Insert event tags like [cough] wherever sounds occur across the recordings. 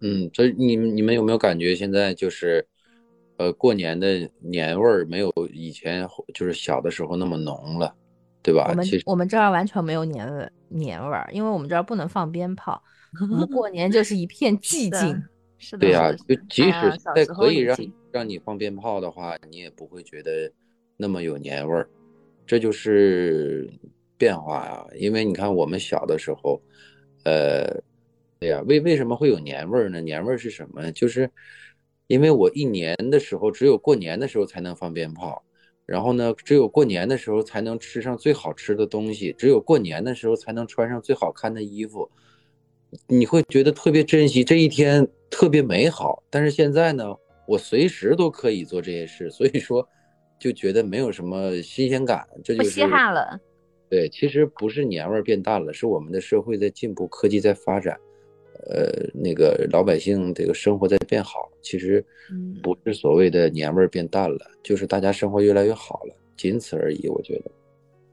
嗯，所以你们你们有没有感觉现在就是，呃，过年的年味儿没有以前就是小的时候那么浓了，对吧？我们其我们这儿完全没有年味年味儿，因为我们这儿不能放鞭炮，[laughs] 我们过年就是一片寂静。[laughs] 是的，对呀，就即使在可以让让你放鞭炮的话，你也不会觉得那么有年味儿，这就是变化呀。因为你看我们小的时候，呃，对呀，为为什么会有年味儿呢？年味儿是什么呢？就是因为我一年的时候只有过年的时候才能放鞭炮，然后呢，只有过年的时候才能吃上最好吃的东西，只有过年的时候才能穿上最好看的衣服。你会觉得特别珍惜这一天，特别美好。但是现在呢，我随时都可以做这些事，所以说就觉得没有什么新鲜感，这就是不稀罕了。对，其实不是年味儿变淡了，是我们的社会在进步，科技在发展，呃，那个老百姓这个生活在变好。其实嗯不是所谓的年味儿变淡了，就是大家生活越来越好了，仅此而已。我觉得，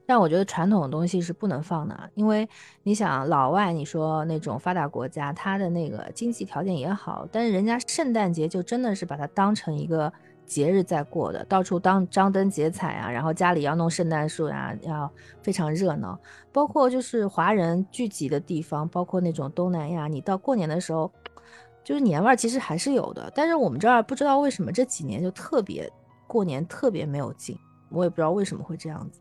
但我觉得传统的东西是不能放的，因为你想老外，你说那种发达国家，他的那个经济条件也好，但是人家圣诞节就真的是把它当成一个节日在过的，到处当张灯结彩啊，然后家里要弄圣诞树呀、要非常热闹。包括就是华人聚集的地方，包括那种东南亚，你到过年的时候，就是年味儿其实还是有的，但是我们这儿不知道为什么这几年就特别过年特别没有劲，我也不知道为什么会这样子。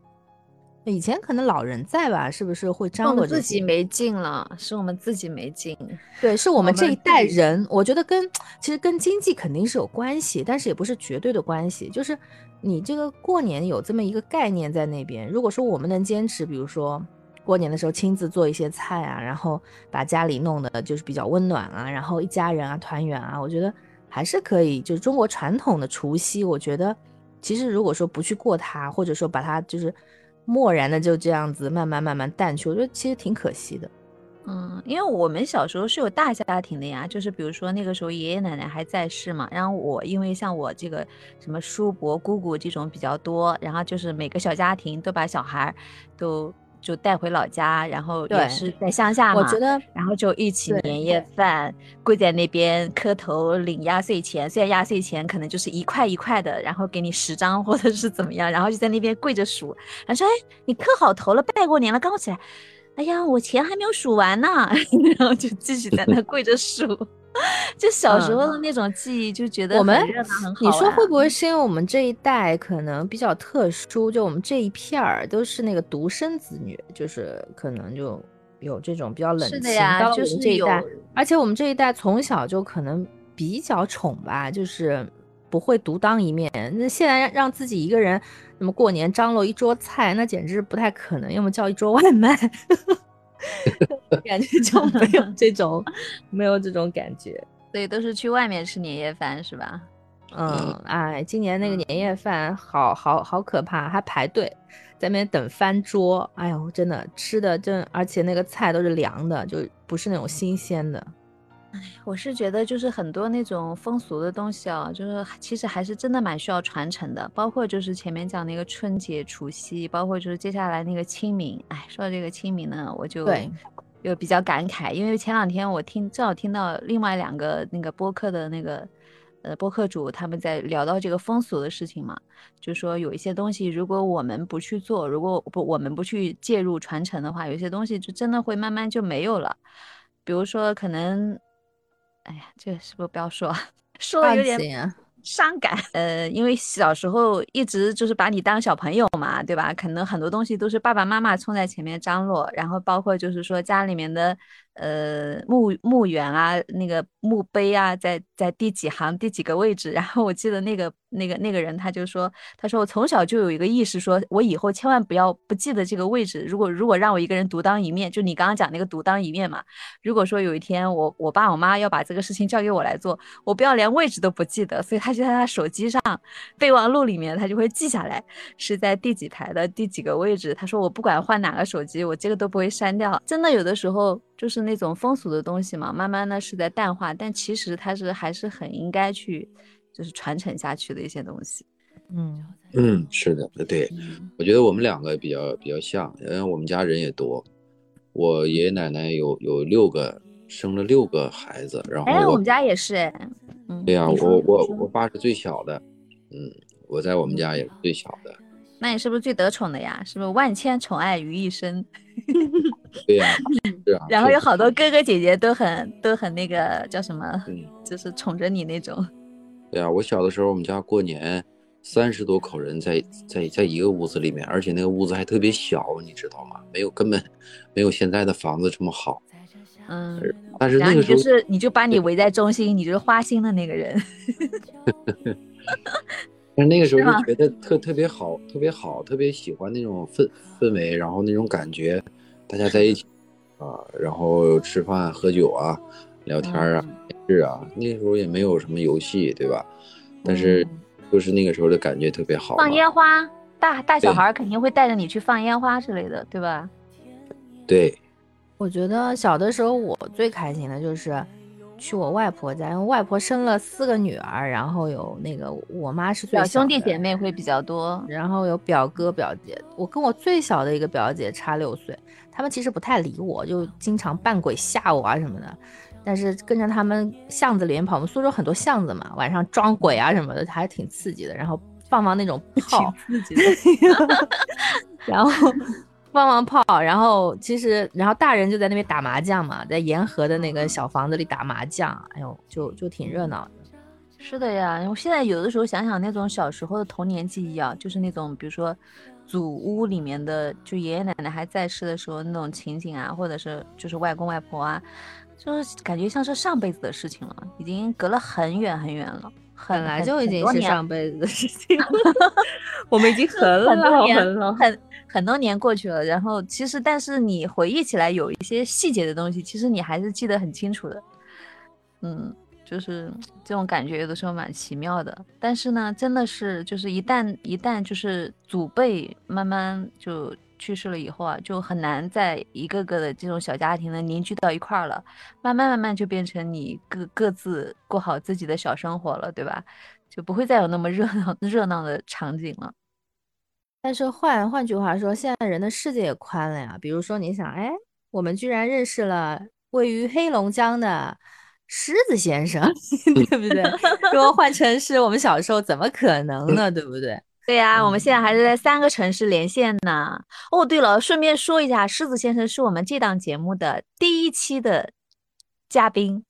以前可能老人在吧，是不是会张罗？自己没劲了，是我们自己没劲。对，是我们这一代人，我觉得跟其实跟经济肯定是有关系，但是也不是绝对的关系。就是你这个过年有这么一个概念在那边，如果说我们能坚持，比如说过年的时候亲自做一些菜啊，然后把家里弄得就是比较温暖啊，然后一家人啊团圆啊，我觉得还是可以。就是中国传统的除夕，我觉得其实如果说不去过它，或者说把它就是漠然的就这样子慢慢慢慢淡去，我觉得其实挺可惜的。嗯，因为我们小时候是有大家庭的呀，就是比如说那个时候爷爷奶奶还在世嘛，然后我因为像我这个什么叔伯姑姑这种比较多，然后就是每个小家庭都把小孩都就带回老家，然后也是在乡下嘛，我觉得然后就一起年夜饭，跪在那边磕头领压岁钱，虽然压岁钱可能就是一块一块的，然后给你十张或者是怎么样，然后就在那边跪着数，然后说，哎，你磕好头了，拜过年了，刚起来。哎呀，我钱还没有数完呢，[laughs] 然后就继续在那跪着数，[laughs] 就小时候的那种记忆，就觉得嗯我们你说会不会是因为我们这一代可能比较特殊，就我们这一片儿都是那个独生子女，就是可能就有这种比较冷清。是的呀到就是这一代，而且我们这一代从小就可能比较宠吧，就是不会独当一面。那现在让让自己一个人，那么过年张罗一桌菜，那简直不太可能，要么叫一桌外卖。[laughs] [laughs] 感觉就没有 [laughs] 这种，没有这种感觉。所以都是去外面吃年夜饭是吧？嗯，哎，今年那个年夜饭好好好可怕，还排队在那边等翻桌。哎呦，真的吃的真，而且那个菜都是凉的，就不是那种新鲜的。哎我是觉得就是很多那种风俗的东西啊，就是其实还是真的蛮需要传承的，包括就是前面讲那个春节除夕，包括就是接下来那个清明。哎，说到这个清明呢，我就对又比较感慨，因为前两天我听正好听到另外两个那个播客的那个呃播客主他们在聊到这个风俗的事情嘛，就说有一些东西如果我们不去做，如果不我们不去介入传承的话，有些东西就真的会慢慢就没有了。比如说可能，哎呀，这个是不是不要说啊？[laughs] 说的有点伤感。呃，因为小时候一直就是把你当小朋友嘛，对吧？可能很多东西都是爸爸妈妈冲在前面张罗，然后包括就是说家里面的呃墓墓园啊，那个墓碑啊，在在第几行第几个位置。[laughs] 然后我记得那个那个那个人他就说，他说我从小就有一个意识，说我以后千万不要不记得这个位置。如果如果让我一个人独当一面，就你刚刚讲那个独当一面嘛，如果说有一天我我爸我妈要把这个事情交给我来做，我不要连位置都不记得，所以他就在他手机上备忘录里面，他就会记下来是在第几排的第几个位置。他说我不管换哪个手机，我这个都不会删掉。真的有的时候就是那种风俗的东西嘛，慢慢的是在淡化，但其实它是还是很应该去就是传承下去的一些东西。嗯，嗯，是的，对，我觉得我们两个比较比较像，因为我们家人也多，我爷爷奶奶有有六个生了六个孩子，然后哎，我我们家也是哎，嗯，对呀、我我我爸是最小的，嗯，我在我们家也是最小的，那你是不是最得宠的呀？是不是万千宠爱于一身？[laughs] 对呀、是啊，[laughs] 然后有好多哥哥姐姐都很都很那个叫什么，嗯，就是宠着你那种。[laughs] 对呀、我小的时候我们家过年三十多口人在在在一个屋子里面，而且那个屋子还特别小，你知道吗？没有根本没有现在的房子这么好，嗯，但是那个时候是你就把你围在中心，你就是花心的那个人。[laughs] 但是那个时候就觉得特特别好，特别好，特别喜欢那种氛氛围，然后那种感觉，大家在一起啊，然后吃饭喝酒啊，聊天啊，嗯电视啊，那时候也没有什么游戏，对吧？但是嗯就是那个时候的感觉特别好。放烟花，大大小孩肯定会带着你去放烟花之类的，对吧？对，我觉得小的时候我最开心的就是去我外婆家，因为外婆生了四个女儿，然后有那个我妈是最小的兄弟姐妹会比较多。然后有表哥表姐，我跟我最小的一个表姐差六岁，他们其实不太理我，就经常扮鬼吓我啊什么的。但是跟着他们巷子里面跑，我们苏州很多巷子嘛，晚上装鬼啊什么的，还挺刺激的。然后放放那种 [laughs] 炮，刺激的。[laughs] 然后放放炮，然后其实然后大人就在那边打麻将嘛，在沿河的那个小房子里打麻将，哎呦，就就挺热闹的。是的呀，我现在有的时候想想那种小时候的童年记忆啊，就是那种比如说祖屋里面的，就爷爷奶奶还在世的时候那种情景啊，或者是就是外公外婆啊，就是感觉像是上辈子的事情了，已经隔了很远很远了。本来就已经是上辈子的事情了，我们已经很很多年老很老。很很多年过去了，然后其实但是你回忆起来有一些细节的东西，其实你还是记得很清楚的。嗯，就是这种感觉有的时候蛮奇妙的。但是呢，真的是就是一旦一旦就是祖辈慢慢就去世了以后啊，就很难在一个个的这种小家庭呢凝聚到一块儿了。慢慢慢慢就变成你各各自过好自己的小生活了，对吧？就不会再有那么热闹 [laughs] 热闹的场景了。但是换换句话说，现在人的世界也宽了呀。比如说，你想，哎，我们居然认识了位于黑龙江的狮子先生，[laughs] 对不对？如果换成是我们小时候，怎么可能呢？对不对？对呀、我们现在还是在三个城市连线呢。哦，对了，顺便说一下，狮子先生是我们这档节目的第一期的嘉宾，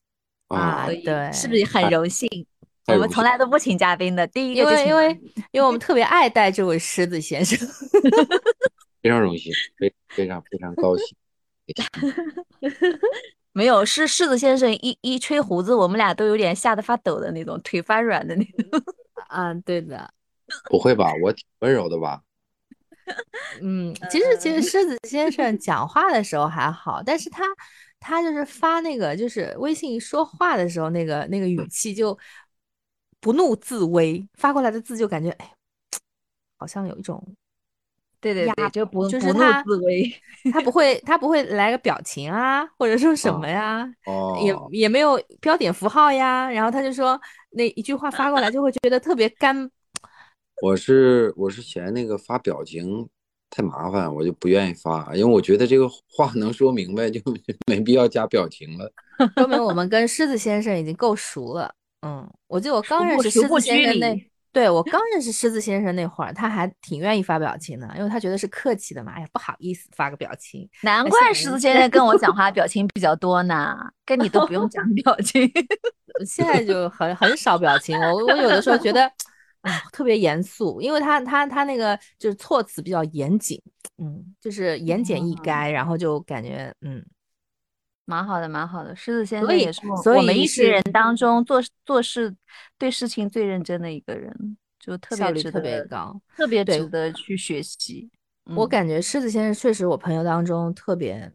啊对是不是很荣幸？我们从来都不请嘉宾的，第一个因为因为因为我们特别爱戴这位狮子先生。[laughs] 非常荣幸，非非常非常高兴。[laughs] 没有是狮子先生一一吹胡子，我们俩都有点吓得发抖的那种，腿发软的那种。啊，对的，不会吧？我挺温柔的吧？[laughs] 嗯，其实其实狮子先生讲话的时候还好，但是他他就是发那个就是微信说话的时候，那个那个语气就不怒自威，发过来的字就感觉哎，好像有一种对对对，就不就是他。[laughs] 他不会他不会来个表情啊，或者说什么呀，也哦，也没有标点符号呀，然后他就说那一句话发过来就会觉得特别干，我是我是嫌那个发表情太麻烦，我就不愿意发，因为我觉得这个话能说明白，就没必要加表情了。[laughs] 说明我们跟狮子先生已经够熟了。嗯，我记得我刚认识狮子先生那礼，对我刚认识狮子先生那会儿，他还挺愿意发表情的，因为他觉得是客气的嘛。哎呀，不好意思发个表情。难怪狮子先生跟我讲话 [laughs] 表情比较多呢，跟你都不用讲 [laughs] 表情。现在就很很少表情，我我有的时候觉得，哎呀，特别严肃，因为他他他那个就是措辞比较严谨，嗯，就是言简意赅，然后就感觉嗯，蛮好的，蛮好的。狮子先所以生也是我们以一批人当中做做事对事情最认真的一个人，就特别值效率特别高。特别值得去学习。嗯我感觉狮子先生确实我朋友当中特别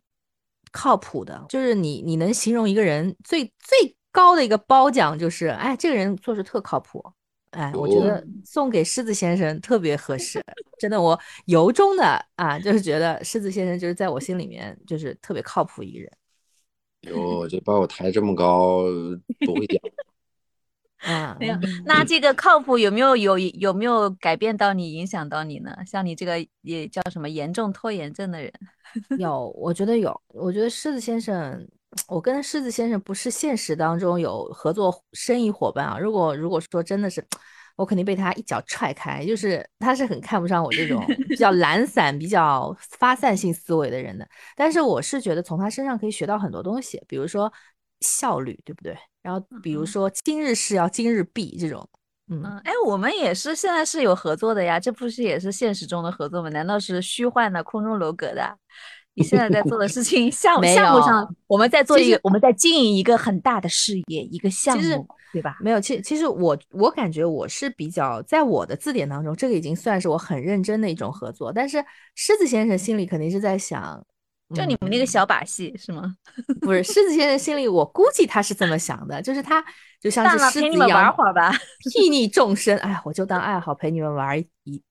靠谱的，就是你你能形容一个人最最高的一个褒奖就是，哎，这个人做事特靠谱。哎，我觉得送给狮子先生特别合适，真的，我由衷的啊，就是觉得狮子先生就是在我心里面就是特别靠谱一个人。哟，这把我抬这么高，不会讲。[laughs] 啊，没有嗯那这个靠谱有没有有有没有改变到你、影响到你呢？像你这个也叫什么严重拖延症的人，[laughs] 有，我觉得有，我觉得狮子先生我跟狮子先生不是现实当中有合作生意伙伴啊。如果如果说真的是，我肯定被他一脚踹开。就是他是很看不上我这种 [laughs] 比较懒散、比较发散性思维的人的。但是我是觉得从他身上可以学到很多东西，比如说效率，对不对？然后比如说今日事要今日毕这种。嗯，哎，我们也是现在是有合作的呀，这不是也是现实中的合作吗？难道是虚幻的、空中楼阁的？你现在在做的事情，[laughs] 项目项目上，我们在做一个，我们在经营一个很大的事业，一个项目，对吧？没有，其其实我我感觉我是比较在我的字典当中，这个已经算是我很认真的一种合作。但是狮子先生心里肯定是在想，就你们那个小把戏是吗？[laughs] 不是，狮子先生心里我估计他是这么想的，就是他就像是狮子一样，玩会儿吧，睥睨众生。哎呀，我就当爱好陪你们玩一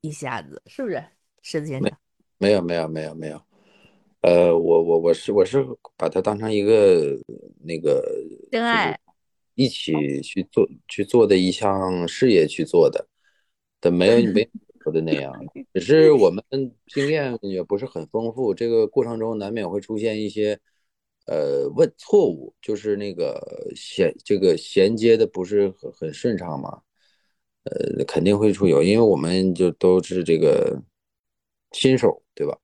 一下子，是不是？狮子先生，没有，没有，没有，没有。呃，我我我是我是把它当成一个那个真爱，一起去做去做的一项事业去做的，但没有没 [laughs] 说的那样，只是我们经验也不是很丰富，这个过程中难免会出现一些呃问错误，就是那个衔这个衔接的不是很很顺畅嘛，呃肯定会出有，因为我们就都是这个新手，对吧？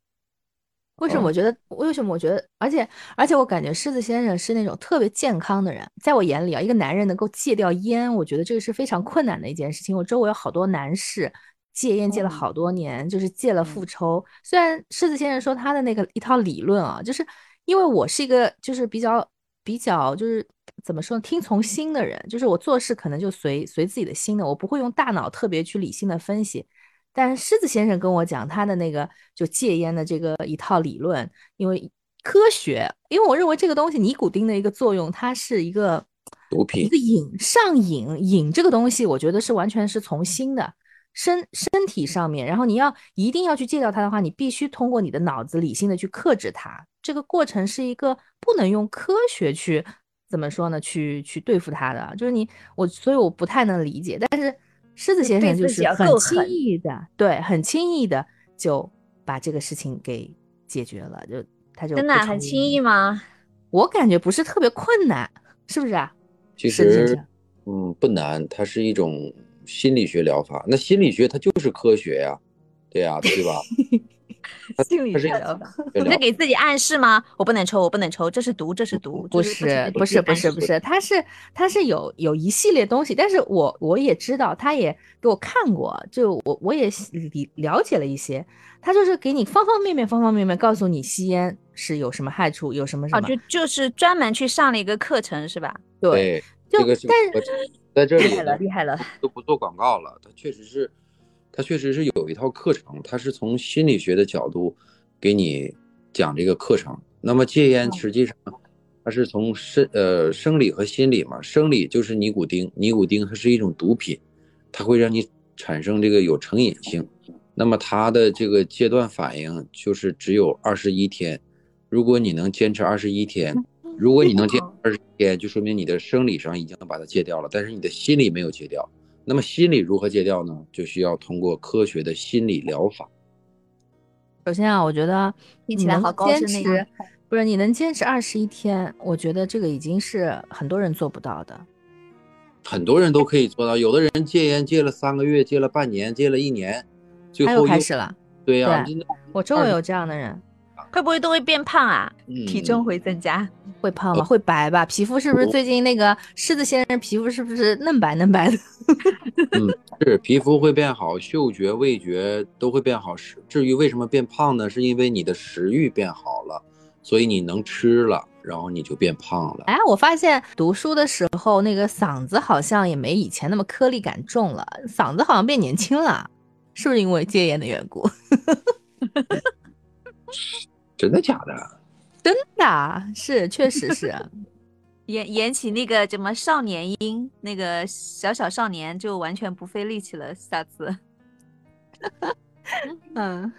为什么我觉得？为什么我觉得？而且而且，我感觉狮子先生是那种特别健康的人。在我眼里啊，一个男人能够戒掉烟，我觉得这个是非常困难的一件事情。我周围有好多男士戒烟戒了好多年，就是戒了复抽。虽然狮子先生说他的那个一套理论啊，就是因为我是一个就是比较比较就是怎么说呢，听从心的人，就是我做事可能就随随自己的心的，我不会用大脑特别去理性的分析。但狮子先生跟我讲他的那个就戒烟的这个一套理论，因为科学，因为我认为这个东西尼古丁的一个作用，它是一个毒品，一个瘾上瘾，瘾这个东西，我觉得是完全是从心的身身体上面，然后你要一定要去戒掉它的话，你必须通过你的脑子理性的去克制它，这个过程是一个不能用科学去怎么说呢？去去对付它的，就是你我，所以我不太能理解，但是。狮子先生就是很轻易的，对，很轻易的就把这个事情给解决了，就他就真的很轻易吗？我感觉不是特别困难，是不是啊？其实，嗯，不难，它是一种心理学疗法。那心理学它就是科学呀，对呀，对吧？[laughs] [laughs] 心理学吧，你在给自己暗示吗？我不能抽，我不能抽，这是毒，这是毒。不是，不是，不是，不是，他是他是有有一系列东西，但是我我也知道，他也给我看过，就我我也理了解了一些，他就是给你方方面面、方方面面告诉你吸烟是有什么害处，有什么什么。就就是专门去上了一个课程，是吧？对，就但是在这里厉害了，厉害了，都不做广告了，他确实是。他确实是有一套课程，它是从心理学的角度给你讲这个课程。那么戒烟实际上它是从生呃生理和心理嘛，生理就是尼古丁，尼古丁它是一种毒品，它会让你产生这个有成瘾性。那么它的这个戒断反应就是只有二十一天，如果你能坚持二十一天，如果你能坚持二十天，就说明你的生理上已经把它戒掉了，但是你的心理没有戒掉。那么心理如何戒掉呢？就需要通过科学的心理疗法。首先啊，我觉得听起来好高深持，不是你能坚持二十一天，我觉得这个已经是很多人做不到的。很多人都可以做到，有的人戒烟戒了三个月，戒了半年，戒了一年，最后又开始了。对呀，我周围有这样的人。会不会都会变胖啊？体重会增加，会胖吗？会白吧？皮肤是不是最近那个狮子先生皮肤是不是嫩白嫩白的？[laughs] 嗯，是皮肤会变好，嗅觉、味觉都会变好。是至于为什么变胖呢？是因为你的食欲变好了，所以你能吃了，然后你就变胖了。哎，我发现读书的时候那个嗓子好像也没以前那么颗粒感重了，嗓子好像变年轻了，是不是因为戒烟的缘故？[laughs] [laughs] 真的假的？真的是，确实是，演演起那个什么少年音，那个小小少年就完全不费力气了。下次，[laughs] 嗯，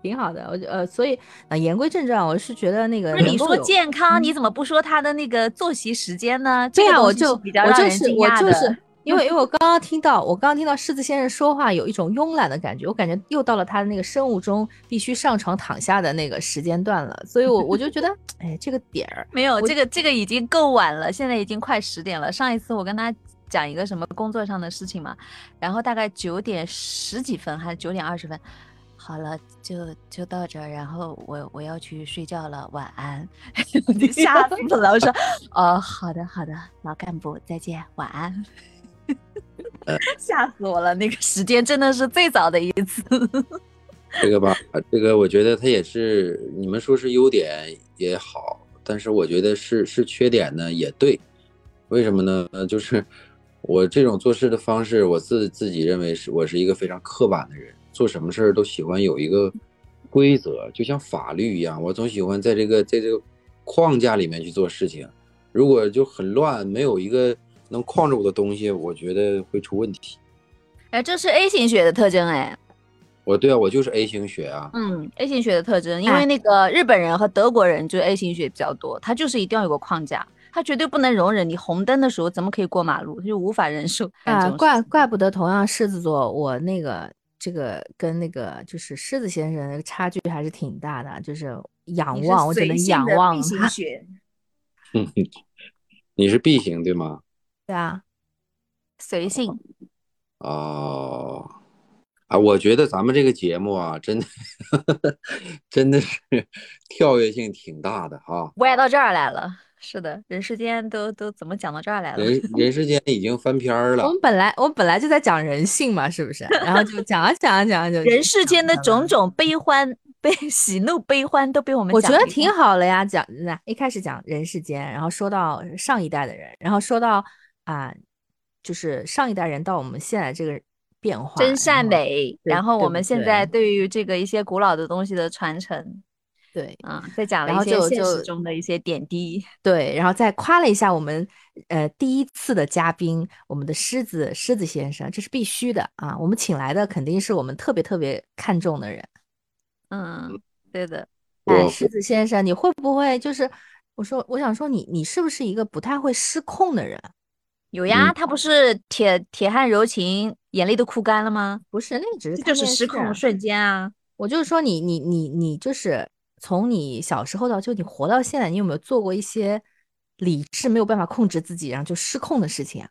挺好的。我呃，所以啊，言归正传，我是觉得那个，你说健康，你怎么不说他的那个作息时间呢？对呀，我就我就是我就是因为因为我刚刚听到，我刚刚听到狮子先生说话，有一种慵懒的感觉，我感觉又到了他的那个生物钟必须上床躺下的那个时间段了，所以我我就觉得，哎，这个点儿没有，这个这个已经够晚了，现在已经快十点了。上一次我跟他讲一个什么工作上的事情嘛，然后大概九点十几分还是九点二十分。好了，就就到这儿，然后我我要去睡觉了，晚安。[laughs] 吓死了！我说，哦，好的好的，老干部再见，晚安。[laughs] 吓死我了，那个时间真的是最早的一次。这个吧，这个我觉得他也是，你们说是优点也好，但是我觉得是是缺点呢也对。为什么呢？就是我这种做事的方式，我自自己认为是我是一个非常刻板的人。做什么事儿都喜欢有一个规则，就像法律一样，我总喜欢在这个在这个框架里面去做事情。如果就很乱，没有一个能框着我的东西，我觉得会出问题。哎，这是 A 型血的特征哎。我对啊，我就是 A 型血啊。嗯，A 型血的特征，因为那个日本人和德国人就 A 型血比较多，他就是一定要有个框架，他绝对不能容忍你红灯的时候怎么可以过马路，他就无法忍受。啊，怪怪不得同样狮子座，我那个。这个跟那个就是狮子先生那个差距还是挺大的，就是仰望，我只能仰望。嗯，[laughs] 你是 B 型对吗？对啊，随性。哦，啊，我觉得咱们这个节目啊，真的 [laughs] 真的是跳跃性挺大的哈，歪到这儿来了。是的，人世间都都怎么讲到这儿来了？人人世间已经翻篇 [laughs] 了。我们本来我们本来就在讲人性嘛，是不是？然后就讲啊讲啊讲啊，就人世间的种种悲欢、悲 [laughs] 喜怒悲欢都被我们我觉得挺好了呀。讲那一开始讲人世间，然后说到上一代的人，然后说到啊，就是上一代人到我们现在这个变化，真善美。然后我们现在对于这个一些古老的东西的传承。对，啊，再讲了一些现实中的一些点滴，对，然后再夸了一下我们呃第一次的嘉宾，我们的狮子狮子先生，这是必须的啊，我们请来的肯定是我们特别特别看重的人，嗯，对的，哎，狮子先生，你会不会就是我说我想说你你是不是一个不太会失控的人？有呀，他不是铁铁汉柔情，眼泪都哭干了吗？不是，那只是就是失控的瞬间啊，我就是说你你你你就是。从你小时候到就你活到现在，你有没有做过一些理智没有办法控制自己，然后就失控的事情啊？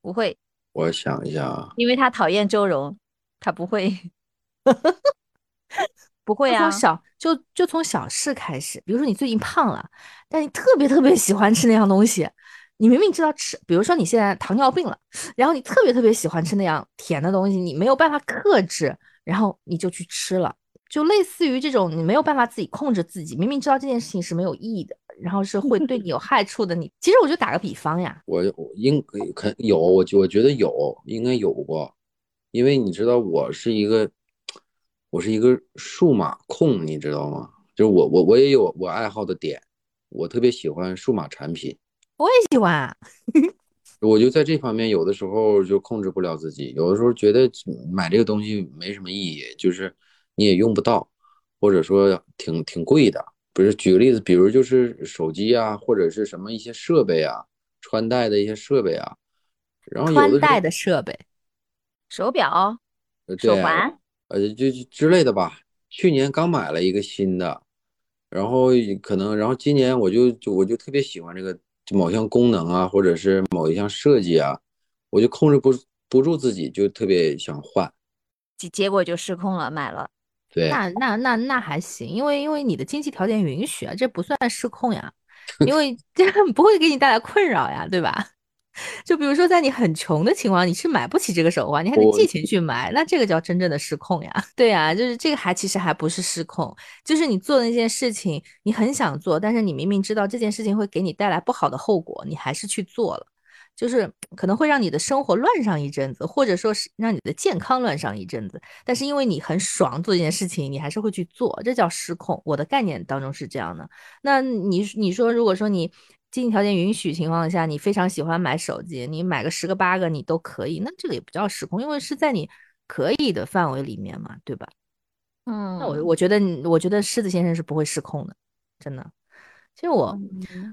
不会，我想一下啊，因为他讨厌周荣，他不会，[laughs] 不会啊。从小就就从小事开始，比如说你最近胖了，但你特别特别喜欢吃那样东西，你明明知道吃，比如说你现在糖尿病了，然后你特别特别喜欢吃那样甜的东西，你没有办法克制，然后你就去吃了。就类似于这种，你没有办法自己控制自己，明明知道这件事情是没有意义的，然后是会对你有害处的。你其实我就打个比方呀，我应肯有，我我觉得有，应该有过，因为你知道我是一个，我是一个数码控，你知道吗？就是我我我也有我爱好的点，我特别喜欢数码产品，我也喜欢，[laughs] 我就在这方面有的时候就控制不了自己，有的时候觉得买这个东西没什么意义，就是。你也用不到，或者说挺挺贵的。不是，举个例子，比如就是手机啊，或者是什么一些设备啊，穿戴的一些设备啊，然后穿戴的设备，手表、手环，呃，就之类的吧。去年刚买了一个新的，然后可能，然后今年我就就我就特别喜欢这个某项功能啊，或者是某一项设计啊，我就控制不不住自己，就特别想换，结结果就失控了，买了。对那那那那还行，因为因为你的经济条件允许啊，这不算失控呀，因为这 [laughs] 不会给你带来困扰呀，对吧？就比如说在你很穷的情况，你是买不起这个手环，你还得借钱去买，那这个叫真正的失控呀。[laughs] 对呀，就是这个还其实还不是失控，就是你做的那件事情，你很想做，但是你明明知道这件事情会给你带来不好的后果，你还是去做了。就是可能会让你的生活乱上一阵子，或者说是让你的健康乱上一阵子，但是因为你很爽做这件事情，你还是会去做，这叫失控。我的概念当中是这样的。那你你说，如果说你经济条件允许情况下，你非常喜欢买手机，你买个十个八个你都可以，那这个也不叫失控，因为是在你可以的范围里面嘛，对吧？嗯，那我我觉得我觉得狮子先生是不会失控的，真的。其实我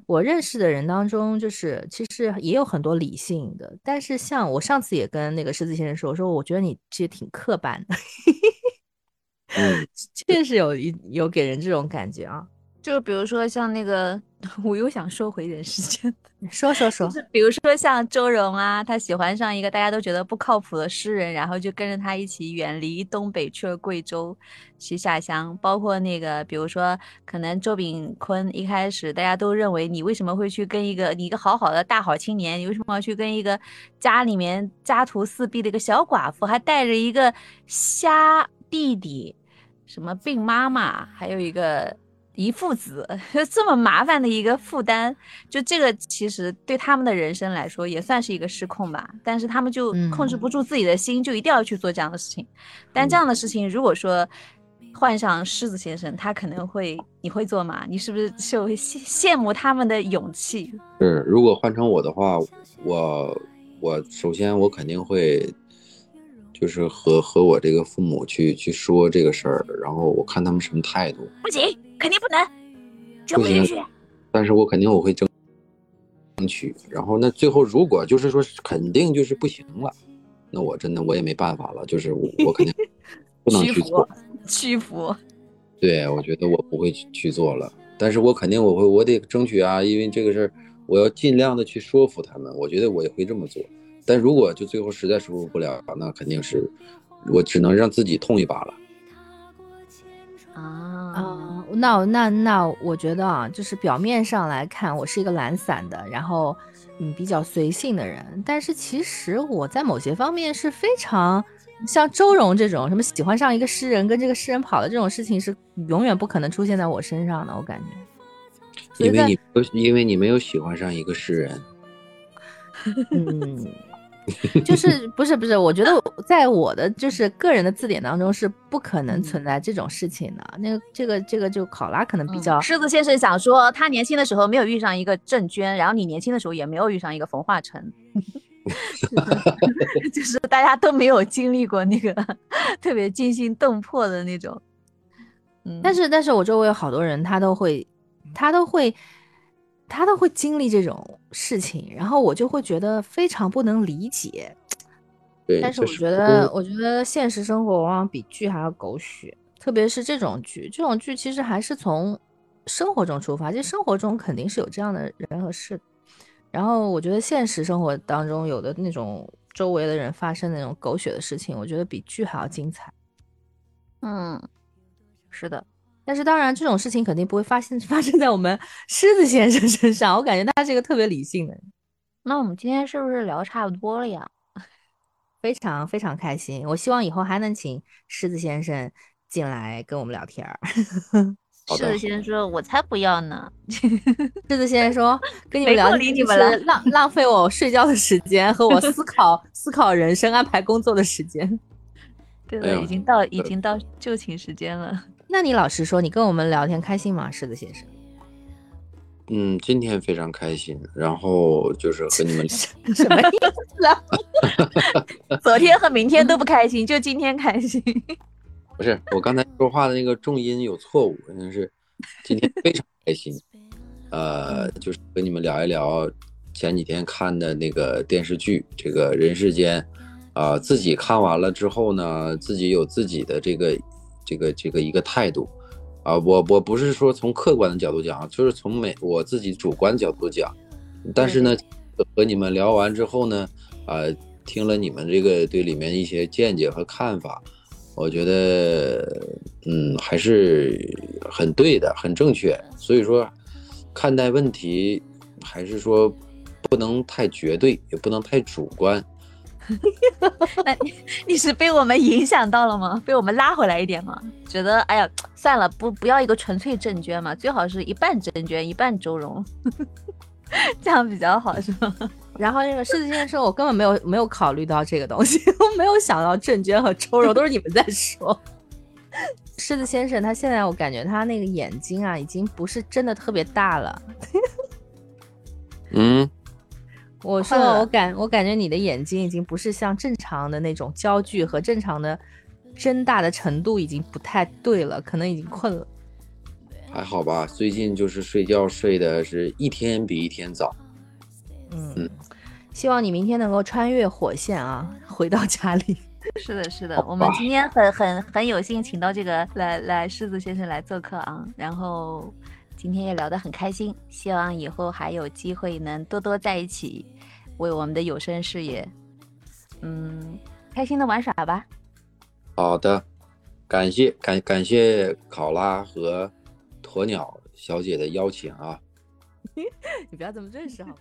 我认识的人当中，就是其实也有很多理性的，但是像我上次也跟那个狮子先生说，我说我觉得你其实挺刻板的，[laughs] 确实有一有给人这种感觉啊。就比如说像那个，[laughs] 我又想收回一点时间，说说说，比如说像周荣啊，他喜欢上一个大家都觉得不靠谱的诗人，然后就跟着他一起远离东北，去了贵州去下乡。包括那个，比如说可能周炳坤一开始大家都认为你为什么会去跟一个你一个好好的大好青年，你为什么要去跟一个家里面家徒四壁的一个小寡妇，还带着一个瞎弟弟，什么病妈妈，还有一个。一父子 [laughs] 这么麻烦的一个负担，就这个其实对他们的人生来说也算是一个失控吧。但是他们就控制不住自己的心，就一定要去做这样的事情。但这样的事情，如果说换上狮子先生，他可能会，你会做吗？你是不是就羡羡慕他们的勇气？是，如果换成我的话，我我首先我肯定会。就是和和我这个父母去去说这个事儿，然后我看他们什么态度。不行，肯定不能，不行。但是我肯定我会争争取。然后那最后如果就是说肯定就是不行了，那我真的我也没办法了，就是我肯定不能去做屈服。对，我觉得我不会去去做了，但是我肯定我会我得争取啊，因为这个事儿我要尽量的去说服他们，我觉得我也会这么做。但如果就最后实在说服不了，那肯定是我只能让自己痛一把了。啊那那那我觉得啊，就是表面上来看，我是一个懒散的，然后嗯比较随性的人，但是其实我在某些方面是非常像周荣这种什么喜欢上一个诗人，跟这个诗人跑的这种事情是永远不可能出现在我身上的，我感觉。因为你因为你没有喜欢上一个诗人。[laughs] 嗯。就是不是不是，我觉得在我的就是个人的字典当中是不可能存在这种事情的。那个这个这个就考拉可能比较。狮子先生想说，他年轻的时候没有遇上一个郑娟，然后你年轻的时候也没有遇上一个冯化成 [laughs] [laughs] 就是大家都没有经历过那个特别惊心动魄的那种。嗯，但是但是我周围有好多人，他都会他都会。他都会经历这种事情，然后我就会觉得非常不能理解。但是我觉得，我觉得现实生活往往比剧还要狗血，特别是这种剧。这种剧其实还是从生活中出发，其实生活中肯定是有这样的人和事。然后我觉得现实生活当中有的那种周围的人发生那种狗血的事情，我觉得比剧还要精彩。嗯，是的。但是当然，这种事情肯定不会发生 [laughs] 发生在我们狮子先生身上。我感觉他是一个特别理性的人。那我们今天是不是聊差不多了呀？[laughs] 非常非常开心。我希望以后还能请狮子先生进来跟我们聊天儿。狮子先生说：“我才不要呢。”狮子先生说：[laughs] “跟你们聊你们了，浪浪费我睡觉的时间和我思考思考人生、安排工作的时间。”对了，已经到已经到就寝时间了。那你老实说，你跟我们聊天开心吗，狮子先生？嗯，今天非常开心。然后就是和你们 [laughs] [laughs] 什么意思啊？[laughs] 昨天和明天都不开心，就今天开心。不是，我刚才说话的那个重音有错误，那是今天非常开心。呃，就是和你们聊一聊前几天看的那个电视剧《这个人世间》啊，自己看完了之后呢，自己有自己的这个。这个这个一个态度，啊，我我不是说从客观的角度讲，就是从每我自己主观角度讲，但是呢，和你们聊完之后呢，啊，听了你们这个对里面一些见解和看法，我觉得，嗯，还是很对的，很正确。所以说，看待问题还是说不能太绝对，也不能太主观。[laughs] 那 [laughs] 你是被我们影响到了吗？被我们拉回来一点吗？觉得哎呀，算了，不不要一个纯粹郑娟嘛，最好是一半郑娟，一半周蓉，[laughs] 这样比较好，是吗？然后那个狮子先生说，我根本没有没有考虑到这个东西，我没有想到郑娟和周蓉都是你们在说。狮子先生他现在我感觉他那个眼睛啊，已经不是真的特别大了。嗯。我说，我感我感觉你的眼睛已经不是像正常的那种焦距和正常的睁大的程度已经不太对了，可能已经困了。还好吧，最近就是睡觉睡的是一天比一天早。嗯嗯，希望你明天能够穿越火线啊，回到家里。[laughs] 是的，是的，我们今天很很很有幸请到这个来来狮子先生来做客啊，然后今天也聊得很开心，希望以后还有机会能多多在一起，为我们的有声事业，嗯，开心的玩耍吧。好的，感谢感感谢考拉和鸵鸟小姐的邀请啊。[laughs] 你不要这么认识好吗？